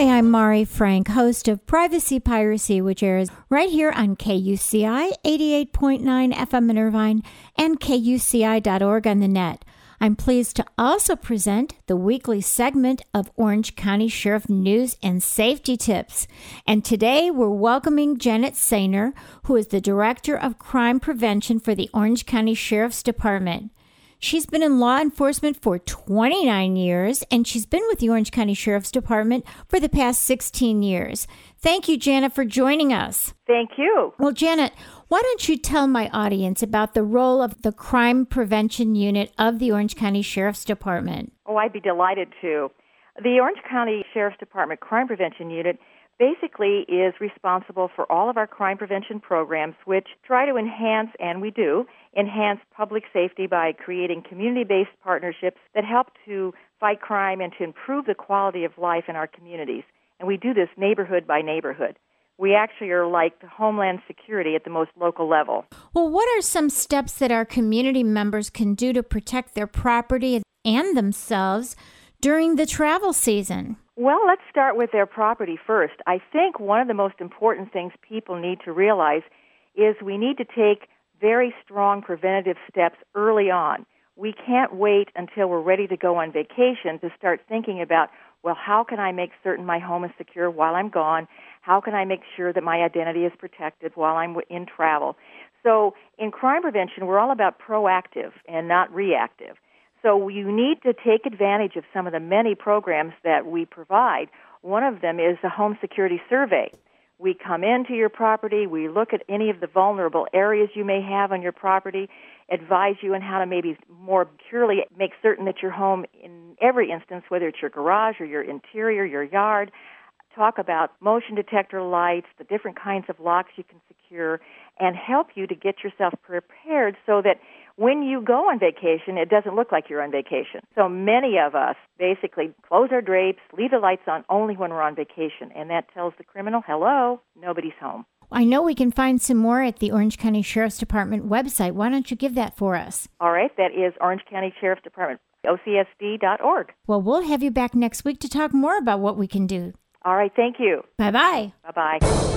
Hi, I'm Mari Frank, host of Privacy Piracy, which airs right here on KUCI 88.9 FM in Irvine and KUCI.org on the net. I'm pleased to also present the weekly segment of Orange County Sheriff News and Safety Tips. And today we're welcoming Janet Sener, who is the Director of Crime Prevention for the Orange County Sheriff's Department. She's been in law enforcement for 29 years, and she's been with the Orange County Sheriff's Department for the past 16 years. Thank you, Janet, for joining us. Thank you. Well, Janet, why don't you tell my audience about the role of the Crime Prevention Unit of the Orange County Sheriff's Department? Oh, I'd be delighted to. The Orange County Sheriff's Department Crime Prevention Unit basically is responsible for all of our crime prevention programs, which try to enhance, and we do, enhance public safety by creating community based partnerships that help to fight crime and to improve the quality of life in our communities. And we do this neighborhood by neighborhood. We actually are like the Homeland Security at the most local level. Well, what are some steps that our community members can do to protect their property and themselves during the travel season? Well, let's start with their property first. I think one of the most important things people need to realize is we need to take very strong preventative steps early on. We can't wait until we're ready to go on vacation to start thinking about, well, how can I make certain my home is secure while I'm gone? How can I make sure that my identity is protected while I'm in travel? So, in crime prevention, we're all about proactive and not reactive. So you need to take advantage of some of the many programs that we provide. One of them is the home security survey. We come into your property, we look at any of the vulnerable areas you may have on your property, advise you on how to maybe more securely make certain that your home, in every instance, whether it's your garage or your interior, your yard, talk about motion detector lights, the different kinds of locks you can secure, and help you to get yourself prepared so that when you go on vacation, it doesn't look like you're on vacation. So many of us basically close our drapes, leave the lights on only when we're on vacation, and that tells the criminal, hello, nobody's home. I know we can find some more at the Orange County Sheriff's Department website. Why don't you give that for us? All right, that is Orange County Sheriff's Department, ocsd.org. Well, we'll have you back next week to talk more about what we can do. All right, thank you. Bye bye. Bye bye.